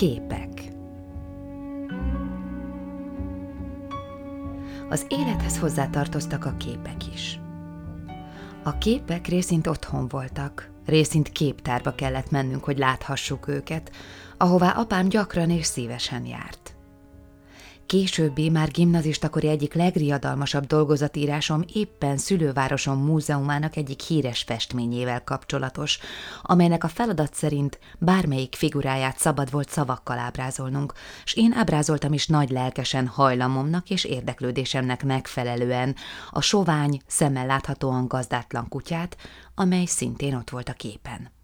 Képek Az élethez hozzátartoztak a képek is. A képek részint otthon voltak, részint képtárba kellett mennünk, hogy láthassuk őket, ahová apám gyakran és szívesen járt. Későbbi, már gimnazistakori egyik legriadalmasabb dolgozatírásom éppen szülővárosom múzeumának egyik híres festményével kapcsolatos, amelynek a feladat szerint bármelyik figuráját szabad volt szavakkal ábrázolnunk, s én ábrázoltam is nagy lelkesen hajlamomnak és érdeklődésemnek megfelelően a sovány, szemmel láthatóan gazdátlan kutyát, amely szintén ott volt a képen.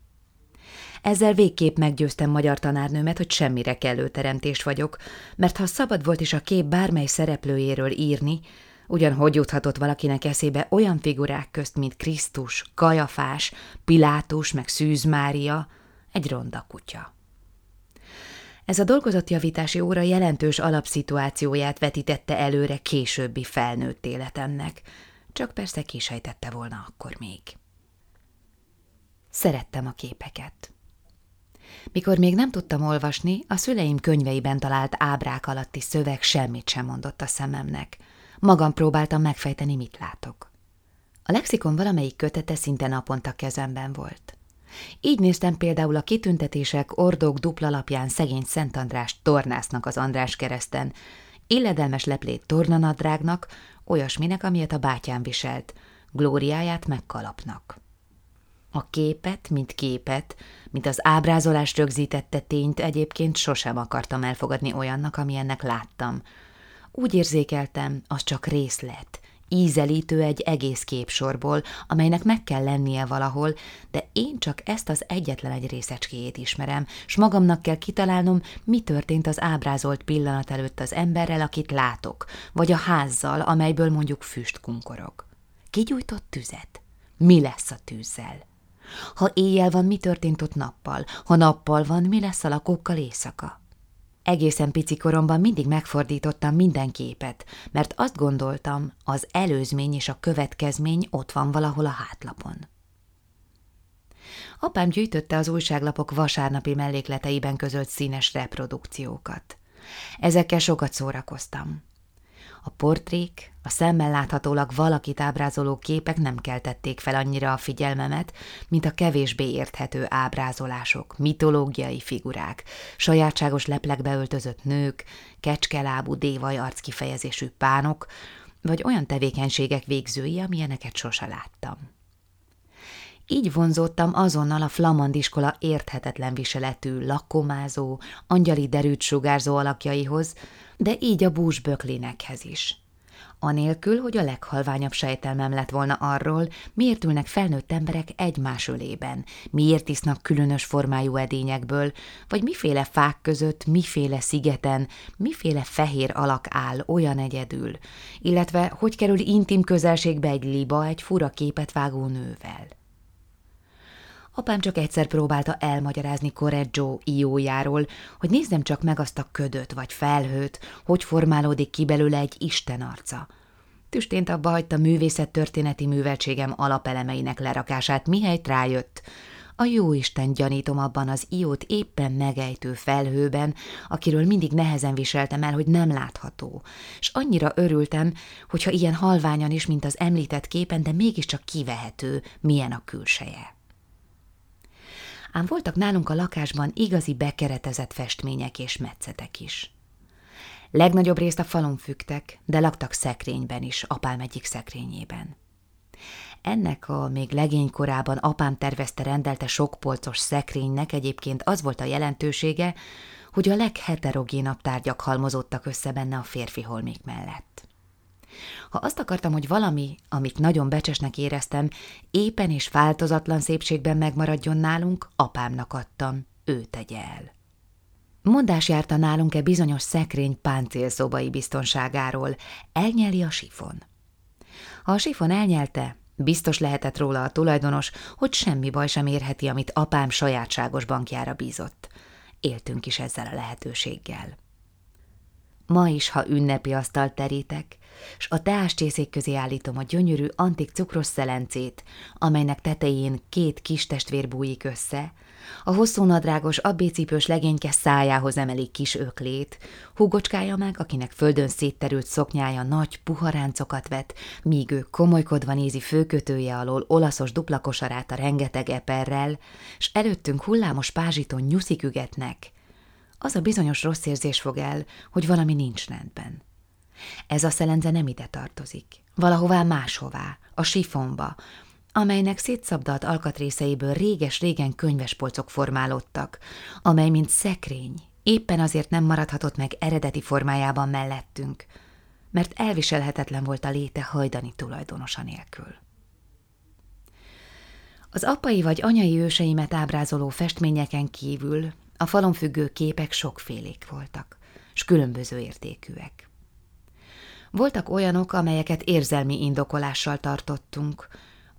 Ezzel végképp meggyőztem magyar tanárnőmet, hogy semmire kellő teremtés vagyok, mert ha szabad volt is a kép bármely szereplőjéről írni, ugyan hogy juthatott valakinek eszébe olyan figurák közt, mint Krisztus, Kajafás, Pilátus, meg Szűz Mária, egy ronda kutya. Ez a dolgozatjavítási óra jelentős alapszituációját vetítette előre későbbi felnőtt életemnek, csak persze kisejtette volna akkor még. Szerettem a képeket. Mikor még nem tudtam olvasni, a szüleim könyveiben talált ábrák alatti szöveg semmit sem mondott a szememnek. Magam próbáltam megfejteni, mit látok. A lexikon valamelyik kötete szinte naponta kezemben volt. Így néztem például a kitüntetések ordók dupla lapján szegény Szent András tornásznak az András kereszten, illedelmes leplét tornanadrágnak, olyasminek, amilyet a bátyám viselt, glóriáját megkalapnak. A képet, mint képet, mint az ábrázolás rögzítette tényt egyébként sosem akartam elfogadni olyannak, amilyennek láttam. Úgy érzékeltem, az csak részlet, ízelítő egy egész képsorból, amelynek meg kell lennie valahol, de én csak ezt az egyetlen egy részecskéjét ismerem, s magamnak kell kitalálnom, mi történt az ábrázolt pillanat előtt az emberrel, akit látok, vagy a házzal, amelyből mondjuk füst kunkorog. Ki gyújtott tüzet? Mi lesz a tűzzel? Ha éjjel van, mi történt ott nappal? Ha nappal van, mi lesz a lakókkal éjszaka? Egészen pici koromban mindig megfordítottam minden képet, mert azt gondoltam, az előzmény és a következmény ott van valahol a hátlapon. Apám gyűjtötte az újságlapok vasárnapi mellékleteiben közölt színes reprodukciókat. Ezekkel sokat szórakoztam. A portrék, a szemmel láthatólag valakit ábrázoló képek nem keltették fel annyira a figyelmemet, mint a kevésbé érthető ábrázolások, mitológiai figurák, sajátságos leplekbe öltözött nők, kecskelábú dévaj arckifejezésű pánok, vagy olyan tevékenységek végzői, amilyeneket sose láttam. Így vonzottam azonnal a flamandiskola érthetetlen viseletű, lakkomázó, angyali derűt sugárzó alakjaihoz, de így a búzsböklénekhez is. Anélkül, hogy a leghalványabb sejtelmem lett volna arról, miért ülnek felnőtt emberek egymás ölében, miért isznak különös formájú edényekből, vagy miféle fák között, miféle szigeten, miféle fehér alak áll olyan egyedül, illetve hogy kerül intim közelségbe egy liba egy fura képet vágó nővel. Apám csak egyszer próbálta elmagyarázni Correggio iójáról, hogy nézzem csak meg azt a ködöt vagy felhőt, hogy formálódik ki belőle egy Isten arca. Tüstént abba hagyta művészettörténeti műveltségem alapelemeinek lerakását, mihelyt rájött. A jó Isten gyanítom abban az iót éppen megejtő felhőben, akiről mindig nehezen viseltem el, hogy nem látható, és annyira örültem, hogyha ilyen halványan is, mint az említett képen, de mégiscsak kivehető, milyen a külseje ám voltak nálunk a lakásban igazi bekeretezett festmények és metszetek is. Legnagyobb részt a falon fügtek, de laktak szekrényben is, apám egyik szekrényében. Ennek a még legény korában apám tervezte rendelte sokpolcos szekrénynek egyébként az volt a jelentősége, hogy a legheterogénabb tárgyak halmozottak össze benne a férfi holmik mellett. Ha azt akartam, hogy valami, amit nagyon becsesnek éreztem, éppen és változatlan szépségben megmaradjon nálunk, apámnak adtam, ő tegye el. Mondás járta nálunk-e bizonyos szekrény páncélszobai biztonságáról, elnyeli a sifon. Ha a sifon elnyelte, biztos lehetett róla a tulajdonos, hogy semmi baj sem érheti, amit apám sajátságos bankjára bízott. Éltünk is ezzel a lehetőséggel. Ma is, ha ünnepi asztalt terítek, s a teáscsészék közé állítom a gyönyörű antik cukros szelencét, amelynek tetején két kis testvér bújik össze, a hosszú nadrágos, abbécipős legényke szájához emelik kis öklét, húgocskája meg, akinek földön szétterült szoknyája nagy puharáncokat vet, míg ő komolykodva nézi főkötője alól olaszos duplakosarát a rengeteg eperrel, s előttünk hullámos pázsiton nyuszik ügetnek, az a bizonyos rossz érzés fog el, hogy valami nincs rendben. Ez a szelenze nem ide tartozik, valahová máshová, a sifonba, amelynek szétszabdalt alkatrészeiből réges-régen könyvespolcok formálódtak, amely mint szekrény, éppen azért nem maradhatott meg eredeti formájában mellettünk, mert elviselhetetlen volt a léte hajdani tulajdonosa nélkül. Az apai vagy anyai őseimet ábrázoló festményeken kívül a falon függő képek sokfélék voltak, s különböző értékűek. Voltak olyanok, amelyeket érzelmi indokolással tartottunk,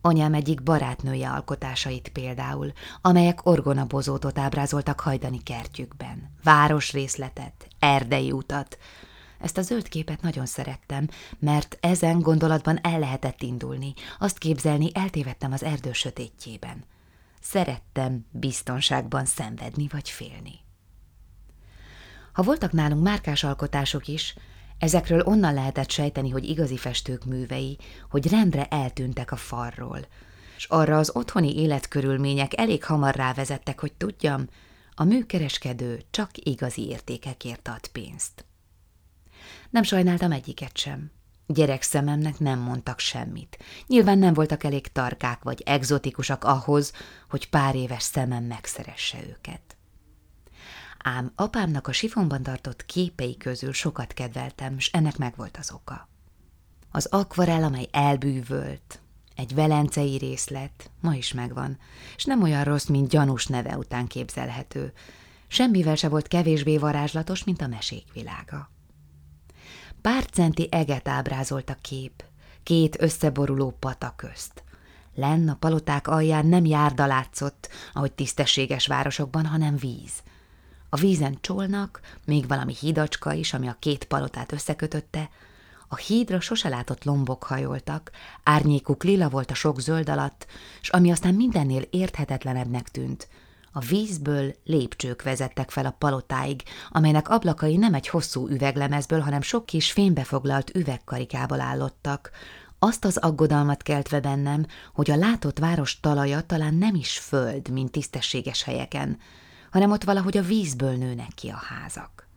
anyám egyik barátnője alkotásait például, amelyek orgonabozótot ábrázoltak hajdani kertjükben, városrészletet, erdei utat. Ezt a zöld képet nagyon szerettem, mert ezen gondolatban el lehetett indulni, azt képzelni eltévedtem az erdő sötétjében. Szerettem biztonságban szenvedni vagy félni. Ha voltak nálunk márkás alkotások is, ezekről onnan lehetett sejteni, hogy igazi festők művei, hogy rendre eltűntek a farról, és arra az otthoni életkörülmények elég hamar rávezettek, hogy tudjam, a műkereskedő csak igazi értékekért ad pénzt. Nem sajnáltam egyiket sem. Gyerek szememnek nem mondtak semmit. Nyilván nem voltak elég tarkák vagy egzotikusak ahhoz, hogy pár éves szemem megszeresse őket. Ám apámnak a sifonban tartott képei közül sokat kedveltem, s ennek megvolt az oka. Az akvarel, amely elbűvölt, egy velencei részlet, ma is megvan, és nem olyan rossz, mint gyanús neve után képzelhető. Semmivel se volt kevésbé varázslatos, mint a mesék világa. Pár centi eget ábrázolt a kép, két összeboruló pata közt. Lenn a paloták alján nem járda látszott, ahogy tisztességes városokban, hanem víz. A vízen csolnak, még valami hídacska is, ami a két palotát összekötötte, a hídra sose látott lombok hajoltak, árnyékuk lila volt a sok zöld alatt, s ami aztán mindennél érthetetlenebbnek tűnt, a vízből lépcsők vezettek fel a palotáig, amelynek ablakai nem egy hosszú üveglemezből, hanem sok kis fénybefoglalt üvegkarikából állottak, azt az aggodalmat keltve bennem, hogy a látott város talaja talán nem is föld, mint tisztességes helyeken, hanem ott valahogy a vízből nőnek ki a házak.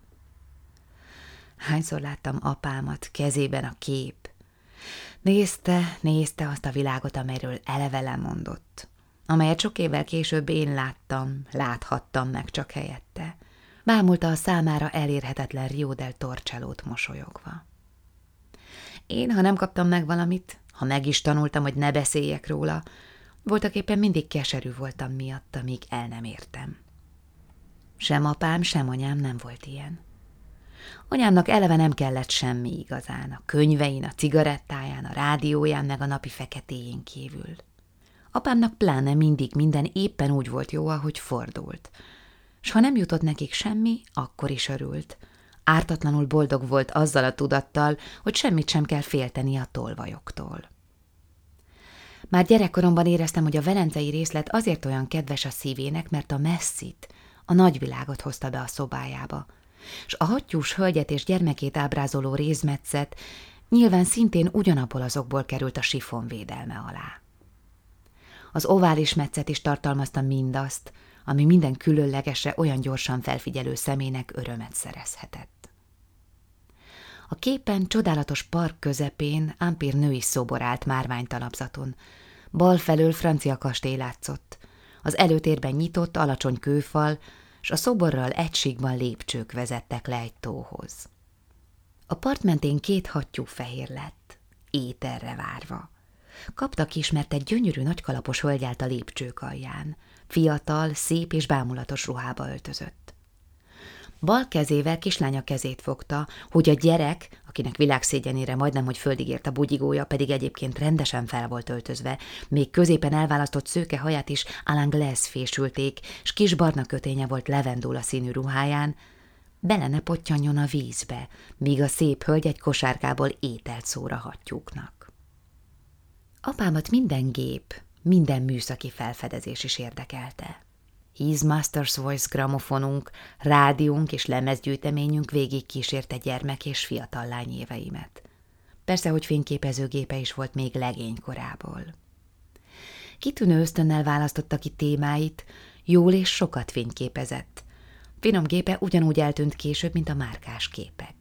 Hányszor láttam apámat, kezében a kép. Nézte, nézte azt a világot, amelyről eleve lemondott amelyet sok évvel később én láttam, láthattam meg csak helyette. Bámulta a számára elérhetetlen Rio del Torcelót mosolyogva. Én, ha nem kaptam meg valamit, ha meg is tanultam, hogy ne beszéljek róla, voltak éppen mindig keserű voltam miatt, amíg el nem értem. Sem apám, sem anyám nem volt ilyen. Anyámnak eleve nem kellett semmi igazán, a könyvein, a cigarettáján, a rádióján, meg a napi feketéjén kívül. Apámnak pláne mindig minden éppen úgy volt jó, ahogy fordult. S ha nem jutott nekik semmi, akkor is örült. Ártatlanul boldog volt azzal a tudattal, hogy semmit sem kell félteni a tolvajoktól. Már gyerekkoromban éreztem, hogy a velencei részlet azért olyan kedves a szívének, mert a messzit, a nagyvilágot hozta be a szobájába, s a hattyús hölgyet és gyermekét ábrázoló rézmetszet nyilván szintén ugyanabból azokból került a sifon védelme alá. Az ovális metszet is tartalmazta mindazt, ami minden különlegesre olyan gyorsan felfigyelő szemének örömet szerezhetett. A képen csodálatos park közepén Ampir női szobor állt márványtalapzaton. Bal felől francia kastély látszott. Az előtérben nyitott, alacsony kőfal, s a szoborral egysíkban lépcsők vezettek le egy tóhoz. A part mentén két hattyú fehér lett, éterre várva. Kaptak is, egy gyönyörű nagykalapos hölgy a lépcsők alján. Fiatal, szép és bámulatos ruhába öltözött. Bal kezével kislánya kezét fogta, hogy a gyerek, akinek világszégyenére majdnem, hogy földig ért a bugyigója, pedig egyébként rendesen fel volt öltözve, még középen elválasztott szőke haját is Alan Glass fésülték, s kis barna köténye volt levendula színű ruháján, bele ne pottyanjon a vízbe, míg a szép hölgy egy kosárkából ételt szóra hattyúknak. Apámat minden gép, minden műszaki felfedezés is érdekelte. His Master's Voice gramofonunk, rádiunk és lemezgyűjteményünk végig kísérte gyermek és fiatal lány éveimet. Persze, hogy fényképezőgépe is volt még legénykorából. Kitűnő ösztönnel választotta ki témáit, jól és sokat fényképezett. Finom gépe ugyanúgy eltűnt később, mint a márkás képek.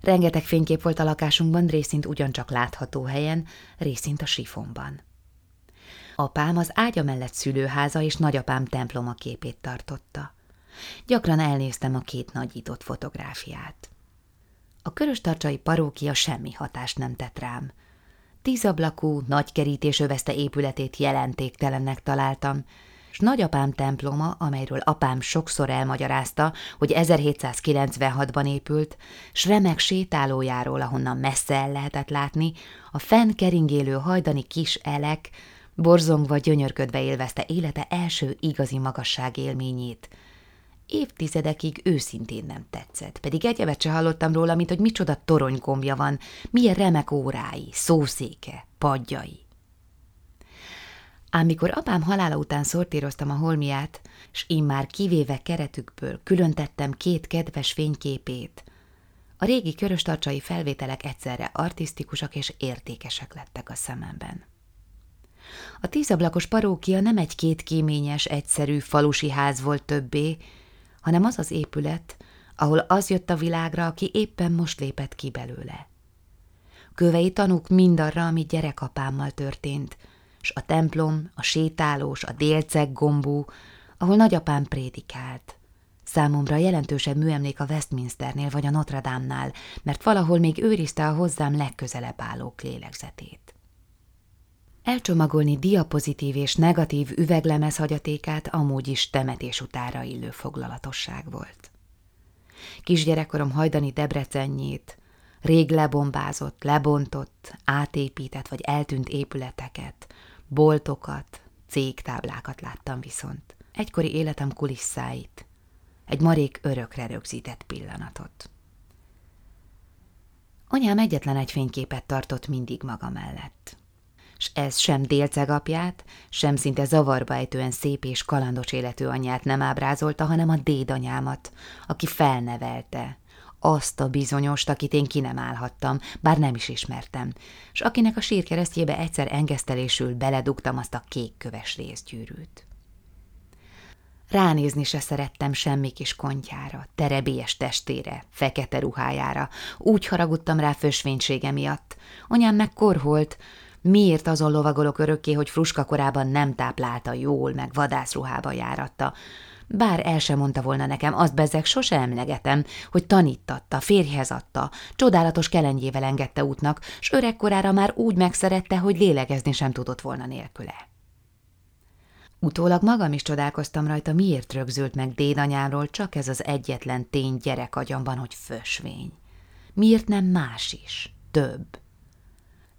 Rengeteg fénykép volt a lakásunkban, részint ugyancsak látható helyen, részint a sifonban. Apám az ágya mellett szülőháza és nagyapám temploma képét tartotta. Gyakran elnéztem a két nagyított fotográfiát. A köröstarcsai parókia semmi hatást nem tett rám. Tízablakú, nagy kerítés övezte épületét jelentéktelennek találtam, s nagyapám temploma, amelyről apám sokszor elmagyarázta, hogy 1796-ban épült, s remek sétálójáról, ahonnan messze el lehetett látni, a fenn keringélő hajdani kis elek, borzongva gyönyörködve élvezte élete első igazi magasság élményét. Évtizedekig őszintén nem tetszett, pedig egyebet se hallottam róla, mint hogy micsoda toronygombja van, milyen remek órái, szószéke, padjai. Ám mikor apám halála után szortíroztam a holmiát, s immár kivéve keretükből külön tettem két kedves fényképét, a régi köröstarcsai felvételek egyszerre artisztikusak és értékesek lettek a szememben. A tízablakos parókia nem egy két kéményes, egyszerű falusi ház volt többé, hanem az az épület, ahol az jött a világra, aki éppen most lépett ki belőle. Kövei tanúk mindarra, ami gyerekapámmal történt, s a templom, a sétálós, a délceg gombú, ahol nagyapám prédikált. Számomra jelentősebb műemlék a Westminsternél vagy a Notre Dame-nál, mert valahol még őrizte a hozzám legközelebb állók lélegzetét. Elcsomagolni diapozitív és negatív üveglemez hagyatékát amúgy is temetés utára illő foglalatosság volt. Kisgyerekkorom hajdani Debrecenjét, rég lebombázott, lebontott, átépített vagy eltűnt épületeket, boltokat, cégtáblákat láttam viszont. Egykori életem kulisszáit, egy marék örökre rögzített pillanatot. Anyám egyetlen egy fényképet tartott mindig maga mellett s ez sem délcegapját, sem szinte zavarba ejtően szép és kalandos életű anyját nem ábrázolta, hanem a dédanyámat, aki felnevelte, azt a bizonyost, akit én ki nem állhattam, bár nem is ismertem, s akinek a sírkeresztjébe egyszer engesztelésül beledugtam azt a kék köves részgyűrűt. Ránézni se szerettem semmi kis kontjára, terebélyes testére, fekete ruhájára, úgy haragudtam rá fösvénysége miatt. Anyám meg korholt, Miért azon lovagolok örökké, hogy Fruska korában nem táplálta jól, meg vadászruhába járatta? Bár el sem mondta volna nekem, azt bezeg sose emlegetem, hogy tanítatta, férjhez adta, csodálatos kelengyével engedte útnak, s öregkorára már úgy megszerette, hogy lélegezni sem tudott volna nélküle. Utólag magam is csodálkoztam rajta, miért rögzült meg dédanyáról csak ez az egyetlen tény gyerek agyamban, hogy fösvény. Miért nem más is, több?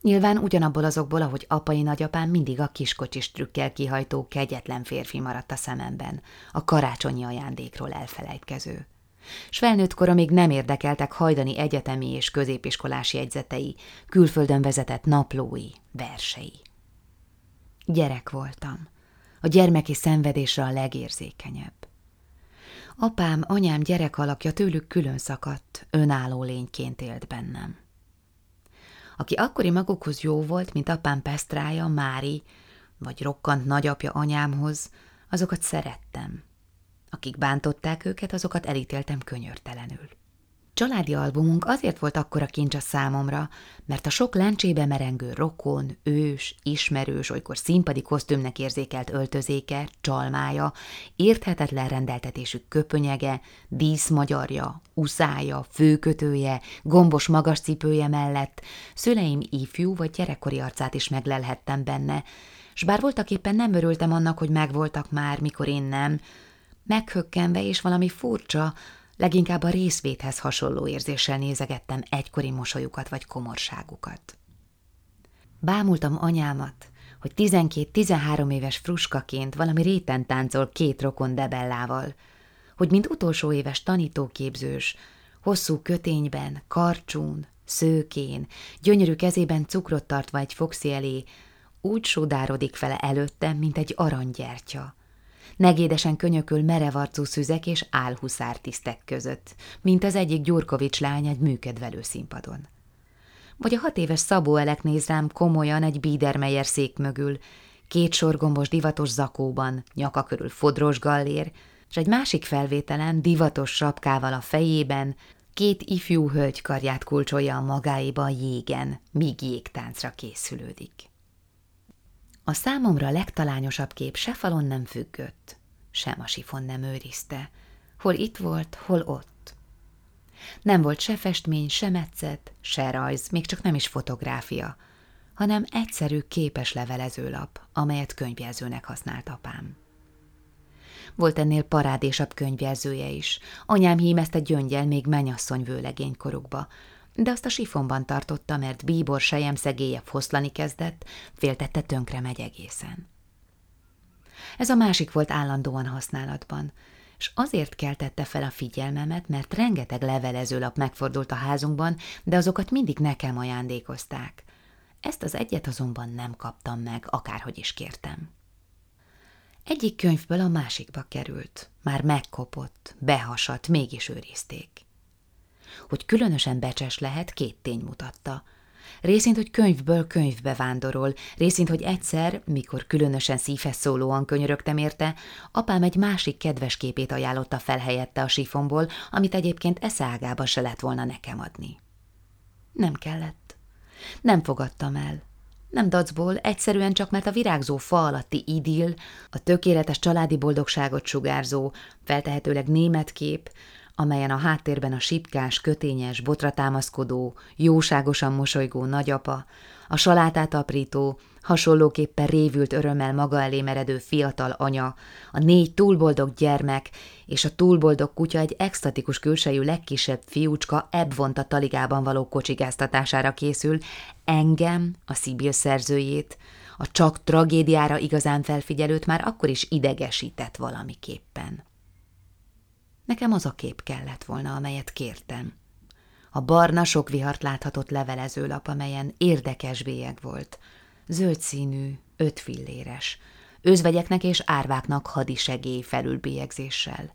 Nyilván ugyanabból azokból, ahogy apai nagyapám mindig a kiskocsis trükkel kihajtó kegyetlen férfi maradt a szememben, a karácsonyi ajándékról elfelejtkező. S felnőtt még nem érdekeltek hajdani egyetemi és középiskolás jegyzetei, külföldön vezetett naplói, versei. Gyerek voltam, a gyermeki szenvedésre a legérzékenyebb. Apám, anyám gyerek alakja tőlük külön szakadt, önálló lényként élt bennem aki akkori magukhoz jó volt, mint apám Pesztrája, Mári, vagy rokkant nagyapja anyámhoz, azokat szerettem. Akik bántották őket, azokat elítéltem könyörtelenül. Családi albumunk azért volt akkora kincs a számomra, mert a sok lencsébe merengő rokon, ős, ismerős, olykor színpadi kosztümnek érzékelt öltözéke, csalmája, érthetetlen rendeltetésű köpönyege, díszmagyarja, uszája, főkötője, gombos magas cipője mellett. Szüleim ifjú vagy gyerekkori arcát is meglelhettem benne, s bár voltak éppen nem örültem annak, hogy megvoltak már, mikor én nem, meghökkenve és valami furcsa, Leginkább a részvéthez hasonló érzéssel nézegettem egykori mosolyukat vagy komorságukat. Bámultam anyámat, hogy 12-13 éves fruskaként valami réten táncol két rokon debellával, hogy mint utolsó éves tanítóképzős, hosszú kötényben, karcsún, szőkén, gyönyörű kezében cukrot tartva egy foxi elé, úgy sudárodik fele előttem, mint egy aranygyertya. Negédesen könyököl merevarcú szüzek és álhuszártisztek között, mint az egyik Gyurkovics lány egy műkedvelő színpadon. Vagy a hat éves Szabó Elek néz rám komolyan egy Biedermeyer szék mögül, két sorgombos divatos zakóban, nyaka körül fodros gallér, és egy másik felvételen divatos sapkával a fejében, két ifjú hölgy karját kulcsolja a magáéba a jégen, míg jégtáncra készülődik. A számomra legtalányosabb kép se falon nem függött, sem a sifon nem őrizte, hol itt volt, hol ott. Nem volt se festmény, se metszet, se rajz, még csak nem is fotográfia, hanem egyszerű képes levelezőlap, amelyet könyvjelzőnek használt apám. Volt ennél parádésabb könyvjelzője is. Anyám hímezte gyöngyel még menyasszony vőlegény korukba, de azt a sifonban tartotta, mert bíbor sejem szegélyebb foszlani kezdett, féltette tönkre megy egészen. Ez a másik volt állandóan használatban, és azért keltette fel a figyelmemet, mert rengeteg levelezőlap megfordult a házunkban, de azokat mindig nekem ajándékozták. Ezt az egyet azonban nem kaptam meg, akárhogy is kértem. Egyik könyvből a másikba került, már megkopott, behasadt, mégis őrizték. Hogy különösen becses lehet, két tény mutatta. Részint, hogy könyvből könyvbe vándorol, részint, hogy egyszer, mikor különösen szívhez szólóan könyörögtem érte, apám egy másik kedves képét ajánlotta fel helyette a sifonból, amit egyébként eszágába se lett volna nekem adni. Nem kellett. Nem fogadtam el. Nem dacból, egyszerűen csak mert a virágzó fa alatti idill, a tökéletes családi boldogságot sugárzó, feltehetőleg német kép, amelyen a háttérben a sipkás, kötényes, botra támaszkodó, jóságosan mosolygó nagyapa, a salátát aprító, hasonlóképpen révült örömmel maga elé meredő fiatal anya, a négy túlboldog gyermek és a túlboldog kutya egy extatikus külsejű legkisebb fiúcska ebb a taligában való kocsigáztatására készül, engem, a Szibil szerzőjét, a csak tragédiára igazán felfigyelőt már akkor is idegesített valamiképpen. Nekem az a kép kellett volna, amelyet kértem. A barna sok vihart láthatott levelezőlap, amelyen érdekes bélyeg volt. Zöld színű, öt filléres. Özvegyeknek és árváknak hadisegély felülbélyegzéssel.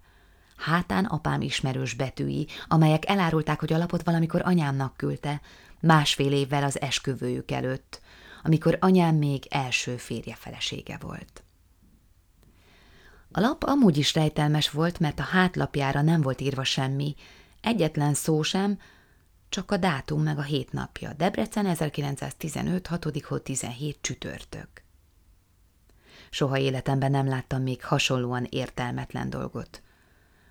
Hátán apám ismerős betűi, amelyek elárulták, hogy a lapot valamikor anyámnak küldte, másfél évvel az esküvőjük előtt, amikor anyám még első férje felesége volt. A lap amúgy is rejtelmes volt, mert a hátlapjára nem volt írva semmi, egyetlen szó sem, csak a dátum meg a hét napja. Debrecen 1915. 6. 17 csütörtök. Soha életemben nem láttam még hasonlóan értelmetlen dolgot.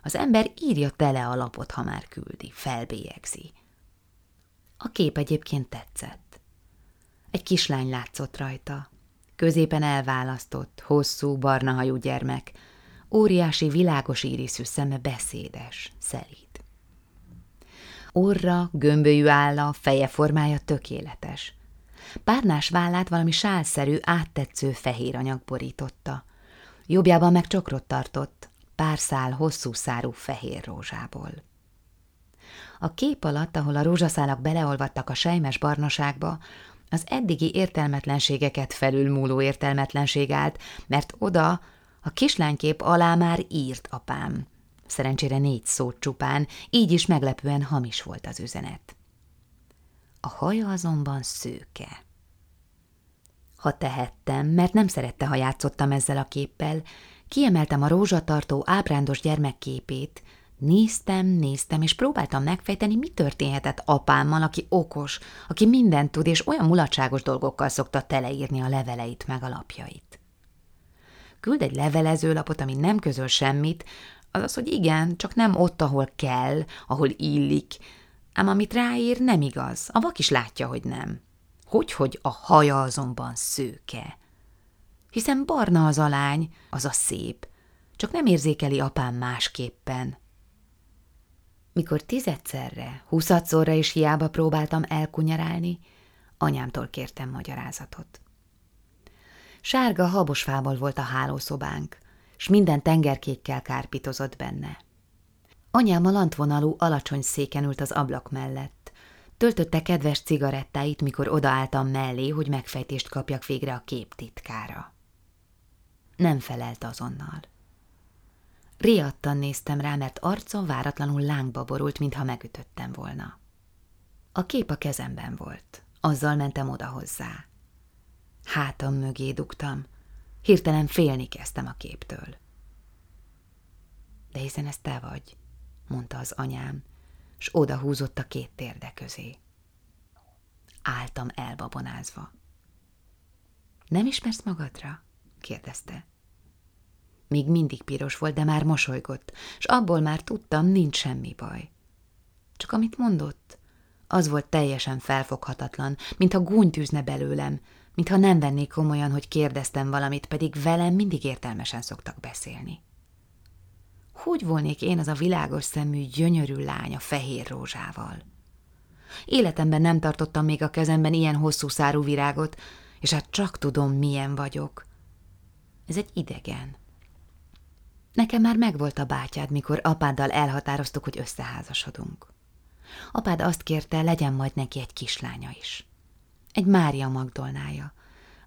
Az ember írja tele a lapot, ha már küldi, felbélyegzi. A kép egyébként tetszett. Egy kislány látszott rajta. Középen elválasztott, hosszú, barna hajú gyermek, óriási világos íriszű szeme beszédes, szelíd. Orra, gömbölyű álla, feje formája tökéletes. Párnás vállát valami sálszerű, áttetsző fehér anyag borította. Jobbjában meg csokrot tartott, pár szál hosszú szárú fehér rózsából. A kép alatt, ahol a rózsaszálak beleolvadtak a sejmes barnaságba, az eddigi értelmetlenségeket felülmúló értelmetlenség állt, mert oda a kislánykép alá már írt apám. Szerencsére négy szót csupán, így is meglepően hamis volt az üzenet. A haja azonban szőke. Ha tehettem, mert nem szerette, ha játszottam ezzel a képpel, kiemeltem a rózsatartó ábrándos gyermekképét, Néztem, néztem, és próbáltam megfejteni, mi történhetett apámmal, aki okos, aki mindent tud, és olyan mulatságos dolgokkal szokta teleírni a leveleit meg a lapjait. Küld egy levelezőlapot, ami nem közöl semmit, azaz, hogy igen, csak nem ott, ahol kell, ahol illik, ám amit ráír, nem igaz, a vak is látja, hogy nem. Hogy-hogy a haja azonban szőke. Hiszen barna az alány, az a szép, csak nem érzékeli apám másképpen. Mikor tizedszerre, huszadszorra is hiába próbáltam elkunyarálni, anyámtól kértem magyarázatot. Sárga habosfából volt a hálószobánk, s minden tengerkékkel kárpitozott benne. Anyám a lantvonalú, alacsony széken ült az ablak mellett. Töltötte kedves cigarettáit, mikor odaálltam mellé, hogy megfejtést kapjak végre a kép titkára. Nem felelt azonnal. Riadtan néztem rá, mert arca váratlanul lángba borult, mintha megütöttem volna. A kép a kezemben volt. Azzal mentem oda hozzá. Hátam mögé dugtam. Hirtelen félni kezdtem a képtől. De hiszen ez te vagy, mondta az anyám, s oda húzott a két térde közé. Álltam elbabonázva. Nem ismersz magadra? kérdezte. Még mindig piros volt, de már mosolygott, és abból már tudtam, nincs semmi baj. Csak amit mondott, az volt teljesen felfoghatatlan, mintha gúnytűzne belőlem, mintha nem vennék komolyan, hogy kérdeztem valamit, pedig velem mindig értelmesen szoktak beszélni. Hogy volnék én az a világos szemű, gyönyörű lány a fehér rózsával? Életemben nem tartottam még a kezemben ilyen hosszú szárú virágot, és hát csak tudom, milyen vagyok. Ez egy idegen. Nekem már megvolt a bátyád, mikor apáddal elhatároztuk, hogy összeházasodunk. Apád azt kérte, legyen majd neki egy kislánya is. Egy Mária Magdolnája,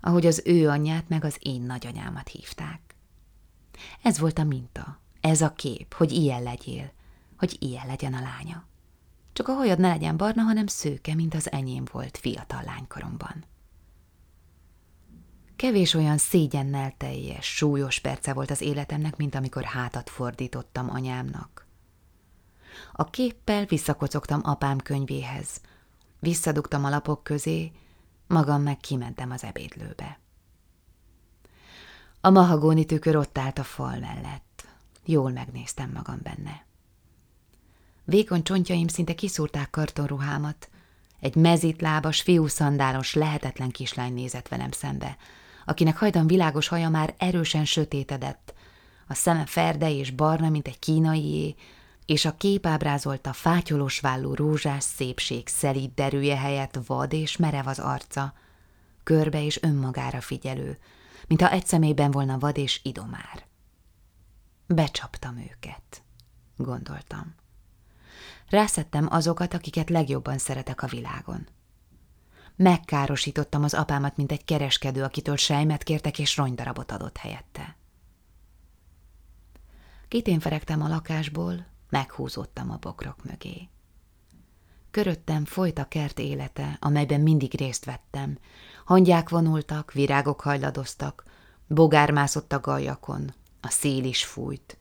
ahogy az ő anyját meg az én nagyanyámat hívták. Ez volt a minta, ez a kép, hogy ilyen legyél, hogy ilyen legyen a lánya. Csak a hajad ne legyen barna, hanem szőke, mint az enyém volt fiatal lánykoromban. Kevés olyan szégyennel teljes, súlyos perce volt az életemnek, mint amikor hátat fordítottam anyámnak. A képpel visszakocogtam apám könyvéhez. Visszadugtam a lapok közé, magam meg kimentem az ebédlőbe. A mahagóni tükör ott állt a fal mellett. Jól megnéztem magam benne. Vékony csontjaim szinte kiszúrták kartonruhámat. Egy mezitlábas, fiúszandálos, lehetetlen kislány nézett velem szembe, akinek hajdan világos haja már erősen sötétedett, a szeme ferde és barna, mint egy kínaié, és a kép ábrázolta fátyolós vállú rózsás szépség szelíd derűje helyett vad és merev az arca, körbe és önmagára figyelő, mintha egy szemében volna vad és idomár. Becsaptam őket, gondoltam. Rászettem azokat, akiket legjobban szeretek a világon. Megkárosítottam az apámat, mint egy kereskedő, akitől sejmet kértek és ronydarabot adott helyette. Kitén feregtem a lakásból, meghúzódtam a bokrok mögé. Köröttem folyt a kert élete, amelyben mindig részt vettem. Hangyák vonultak, virágok hajladoztak, bogár mászott a galjakon, a szél is fújt,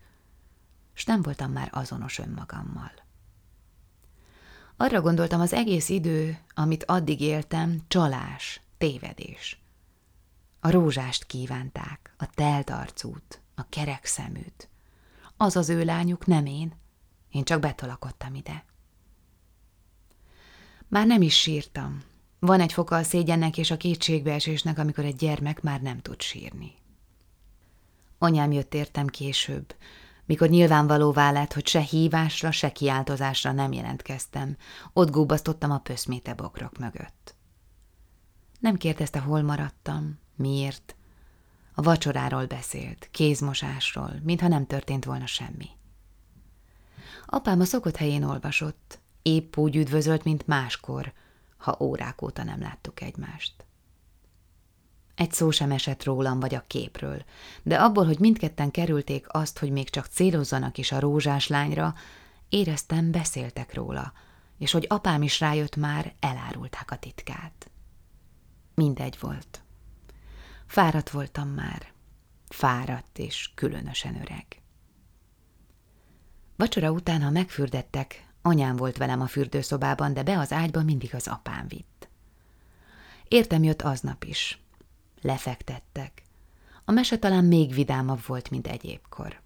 s nem voltam már azonos önmagammal. Arra gondoltam, az egész idő, amit addig éltem, csalás, tévedés. A rózsást kívánták, a telt arcút, a kerek szeműt. Az az ő lányuk, nem én. Én csak betolakodtam ide. Már nem is sírtam. Van egy foka a szégyennek és a kétségbeesésnek, amikor egy gyermek már nem tud sírni. Anyám jött értem később, mikor nyilvánvalóvá lett, hogy se hívásra, se kiáltozásra nem jelentkeztem, ott gúbasztottam a pöszméte bokrok mögött. Nem kérdezte, hol maradtam, miért. A vacsoráról beszélt, kézmosásról, mintha nem történt volna semmi. Apám a szokott helyén olvasott, épp úgy üdvözölt, mint máskor, ha órák óta nem láttuk egymást. Egy szó sem esett rólam vagy a képről, de abból, hogy mindketten kerülték azt, hogy még csak célozzanak is a rózsás lányra, éreztem, beszéltek róla, és hogy apám is rájött már, elárulták a titkát. Mindegy volt. Fáradt voltam már. Fáradt és különösen öreg. Vacsora után, ha megfürdettek, anyám volt velem a fürdőszobában, de be az ágyba mindig az apám vitt. Értem jött aznap is. Lefektettek. A mese talán még vidámabb volt, mint egyébkor.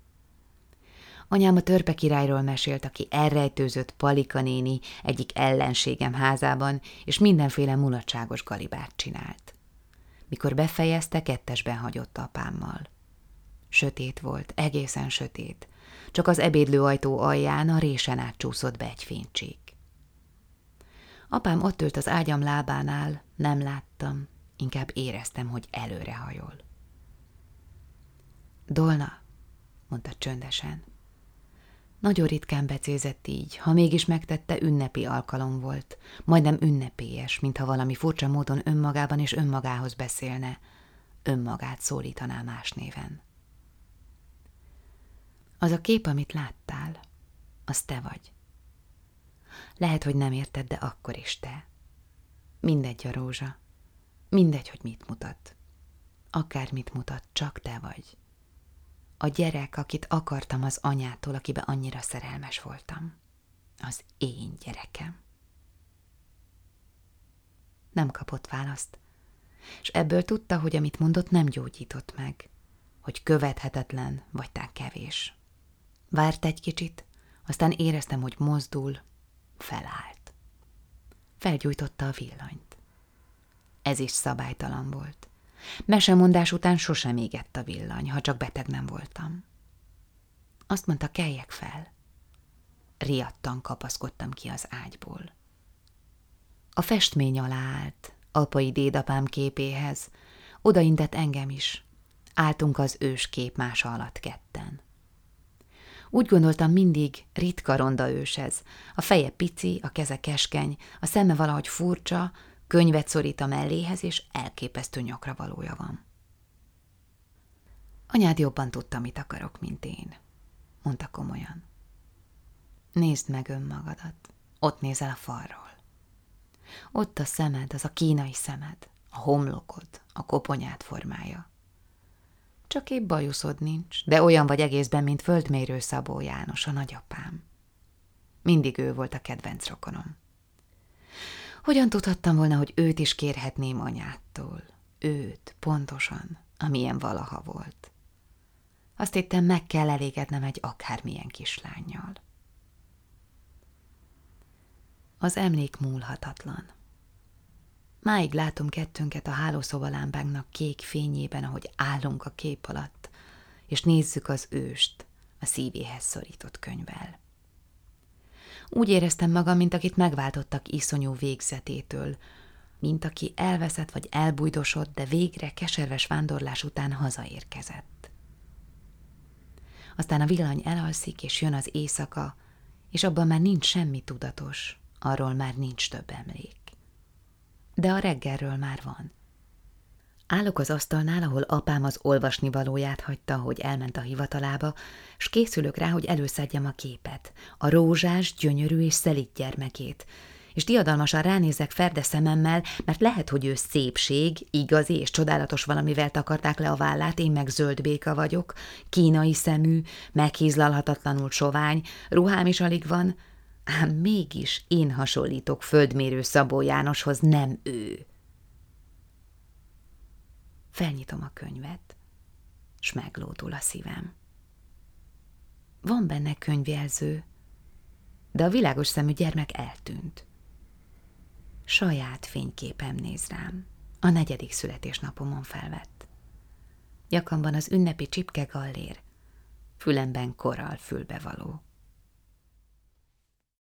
Anyám a törpe királyról mesélt, aki elrejtőzött Palika néni egyik ellenségem házában, és mindenféle mulatságos galibát csinált. Mikor befejezte, kettesben hagyott apámmal. Sötét volt, egészen sötét, csak az ebédlő ajtó alján a résen átcsúszott be egy fénycsík. Apám ott ült az ágyam lábánál, nem láttam, inkább éreztem, hogy előre hajol. Dolna, mondta csöndesen, Nagyon ritkán becézett így, ha mégis megtette, ünnepi alkalom volt. Majdnem ünnepélyes, mintha valami furcsa módon önmagában és önmagához beszélne. Önmagát szólítaná más néven. Az a kép, amit láttál, az te vagy. Lehet, hogy nem érted, de akkor is te. Mindegy a rózsa. Mindegy, hogy mit mutat. Akármit mutat, csak te vagy. A gyerek, akit akartam az anyától, akibe annyira szerelmes voltam. Az én gyerekem. Nem kapott választ, és ebből tudta, hogy amit mondott, nem gyógyított meg, hogy követhetetlen, vagy tá kevés. Várt egy kicsit, aztán éreztem, hogy mozdul, felállt. Felgyújtotta a villanyt. Ez is szabálytalan volt. Mesemondás után sosem égett a villany, ha csak beteg nem voltam. Azt mondta, keljek fel. Riadtan kapaszkodtam ki az ágyból. A festmény alá állt, apai dédapám képéhez, odaintett engem is. Álltunk az ős kép mása alatt ketten. Úgy gondoltam mindig, ritka ronda ős ez. A feje pici, a keze keskeny, a szeme valahogy furcsa, könyvet szorít a melléhez, és elképesztő nyakra valója van. Anyád jobban tudta, mit akarok, mint én, mondta komolyan. Nézd meg önmagadat, ott nézel a falról. Ott a szemed, az a kínai szemed, a homlokod, a koponyát formája. Csak épp bajuszod nincs, de olyan vagy egészben, mint földmérő Szabó János, a nagyapám. Mindig ő volt a kedvenc rokonom. Hogyan tudhattam volna, hogy őt is kérhetném anyától? Őt, pontosan, amilyen valaha volt. Azt hittem, meg kell elégednem egy akármilyen kislányjal. Az emlék múlhatatlan. Máig látom kettőnket a hálószobalámpánknak kék fényében, ahogy állunk a kép alatt, és nézzük az őst a szívéhez szorított könyvvel. Úgy éreztem magam, mint akit megváltottak iszonyú végzetétől, mint aki elveszett vagy elbújdosott, de végre keserves vándorlás után hazaérkezett. Aztán a villany elalszik, és jön az éjszaka, és abban már nincs semmi tudatos, arról már nincs több emlék. De a reggelről már van. Állok az asztalnál, ahol apám az olvasni valóját hagyta, hogy elment a hivatalába, s készülök rá, hogy előszedjem a képet, a rózsás, gyönyörű és szelít gyermekét, és diadalmasan ránézek ferde szememmel, mert lehet, hogy ő szépség, igazi és csodálatos valamivel takarták le a vállát, én meg zöld béka vagyok, kínai szemű, meghízlalhatatlanul sovány, ruhám is alig van, ám mégis én hasonlítok földmérő Szabó Jánoshoz, nem ő. Felnyitom a könyvet, s meglódul a szívem. Van benne könyvjelző, de a világos szemű gyermek eltűnt. Saját fényképem néz rám, a negyedik születésnapomon felvett. Gyakamban az ünnepi csipke gallér, fülemben korral fülbevaló.